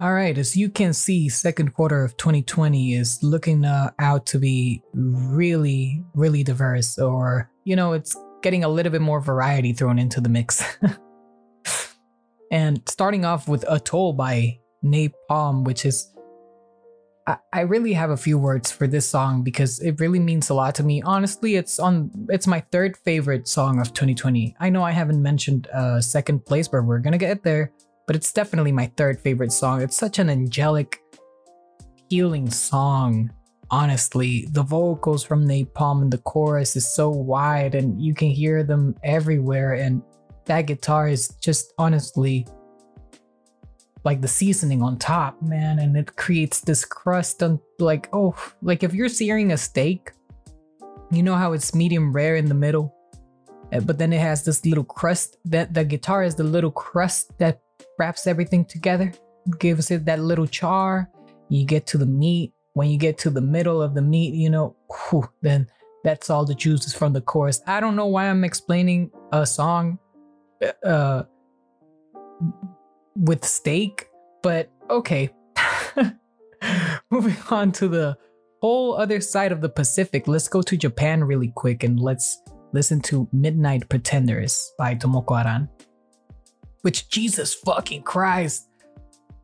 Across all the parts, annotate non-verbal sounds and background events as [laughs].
All right, as you can see, second quarter of 2020 is looking uh, out to be really, really diverse, or you know, it's getting a little bit more variety thrown into the mix. [laughs] and starting off with Atoll by Napalm, which is I, I really have a few words for this song because it really means a lot to me. Honestly, it's on it's my third favorite song of 2020. I know I haven't mentioned uh second place, but we're gonna get there but it's definitely my third favorite song. It's such an angelic, healing song. Honestly, the vocals from Napalm and the chorus is so wide and you can hear them everywhere. And that guitar is just honestly like the seasoning on top, man. And it creates this crust on like, oh, like if you're searing a steak, you know how it's medium rare in the middle, eh, but then it has this little crust that the guitar is the little crust that wraps everything together, gives it that little char. You get to the meat. When you get to the middle of the meat, you know, whew, then that's all the juices from the chorus. I don't know why I'm explaining a song uh, with steak, but okay. [laughs] Moving on to the whole other side of the Pacific, let's go to Japan really quick and let's listen to Midnight Pretenders by Tomoko Aran which Jesus fucking Christ.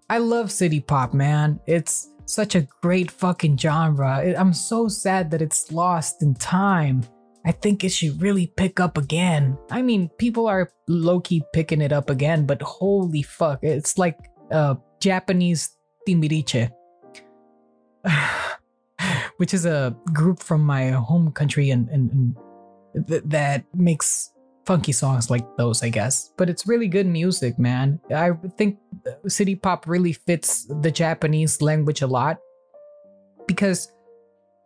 I love city pop, man. It's such a great fucking genre. I'm so sad that it's lost in time. I think it should really pick up again. I mean, people are low key picking it up again, but holy fuck, it's like uh, Japanese Timbiriche, [sighs] which is a group from my home country and, and, and th- that makes funky songs like those, I guess. But it's really good music, man. I think city pop really fits the Japanese language a lot because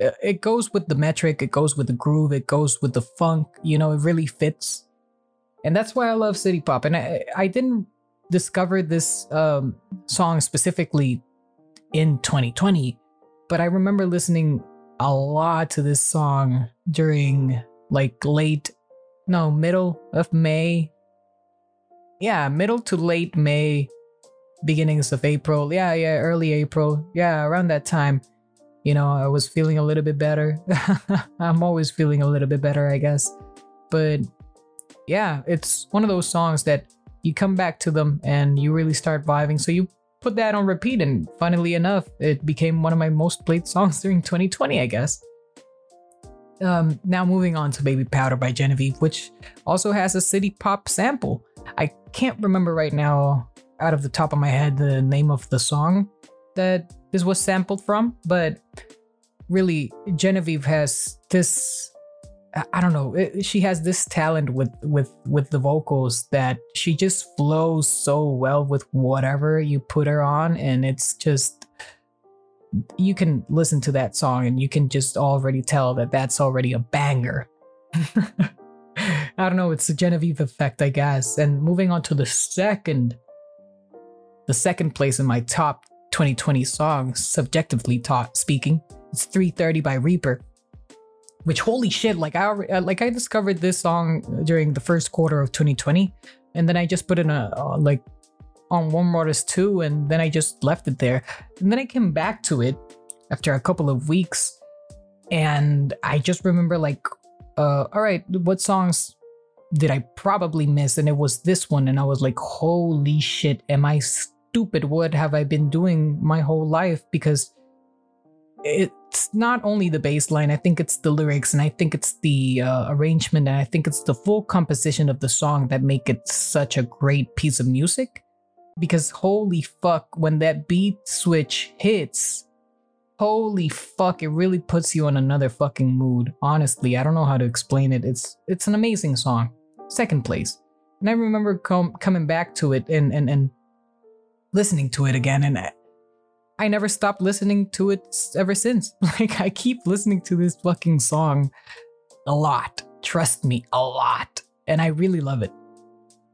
uh, it goes with the metric, it goes with the groove, it goes with the funk, you know, it really fits. And that's why I love city pop. And I, I didn't discover this um, song specifically in 2020, but I remember listening a lot to this song during like late no, middle of May. Yeah, middle to late May, beginnings of April. Yeah, yeah, early April. Yeah, around that time. You know, I was feeling a little bit better. [laughs] I'm always feeling a little bit better, I guess. But yeah, it's one of those songs that you come back to them and you really start vibing. So you put that on repeat, and funnily enough, it became one of my most played songs [laughs] during 2020, I guess. Um, now moving on to Baby Powder by Jenevieve, which also has a city pop sample. I can't remember right now out of the top of my head the name of the song that this was sampled from, but really Jenevieve has this I don't know, she has this talent with with with the vocals that she just flows so well with whatever you put her on and it's just you can listen to that song and you can just already tell that that's already a banger. [laughs] I don't know, it's the Jenevieve effect, I guess. And moving on to the second, the second place in my top 2020 songs, subjectively taught speaking, it's 330 by Reaper. Which holy shit, like I uh, like I discovered this song during the first quarter of 2020, and then I just put in a uh, like on Warmwaters 2 and then I just left it there. And then I came back to it after a couple of weeks and I just remember like uh all right, what songs did I probably miss and it was this one and I was like holy shit, am I stupid? What have I been doing my whole life because it's not only the bass line, I think it's the lyrics and I think it's the uh, arrangement and I think it's the full composition of the song that make it such a great piece of music because holy fuck, when that beat switch hits, holy fuck, it really puts you in another fucking mood. Honestly, I don't know how to explain it. It's it's an amazing song. Second place. And I remember com- coming back to it and and and listening to it again and I, I never stopped listening to it ever since. [laughs] Like I keep listening to this fucking song a lot. Trust me, a lot. And I really love it.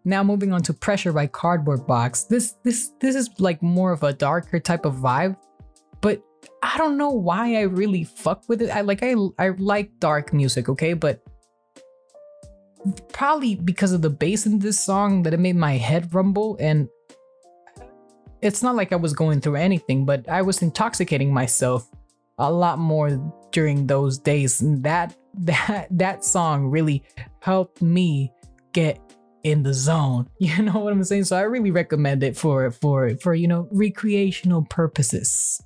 Now moving on to Pressure by Cardboard Box. This this this is like more of a darker type of vibe, but I don't know why I really fuck with it. I like I I like dark music, okay, but probably because of the bass in this song that it made my head rumble and it's not like I was going through anything, but I was intoxicating myself a lot more during those days. And that [laughs] that that song really helped me get in the zone. [laughs] You know what I'm saying? So I really recommend it for for for you know recreational purposes.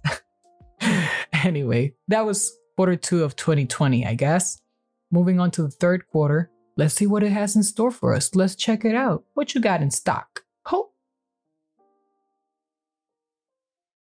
[laughs] anyway, that was quarter two of 2020, I guess. Moving on to the third quarter, let's see what it has in store for us. Let's check it out. What you got in stock?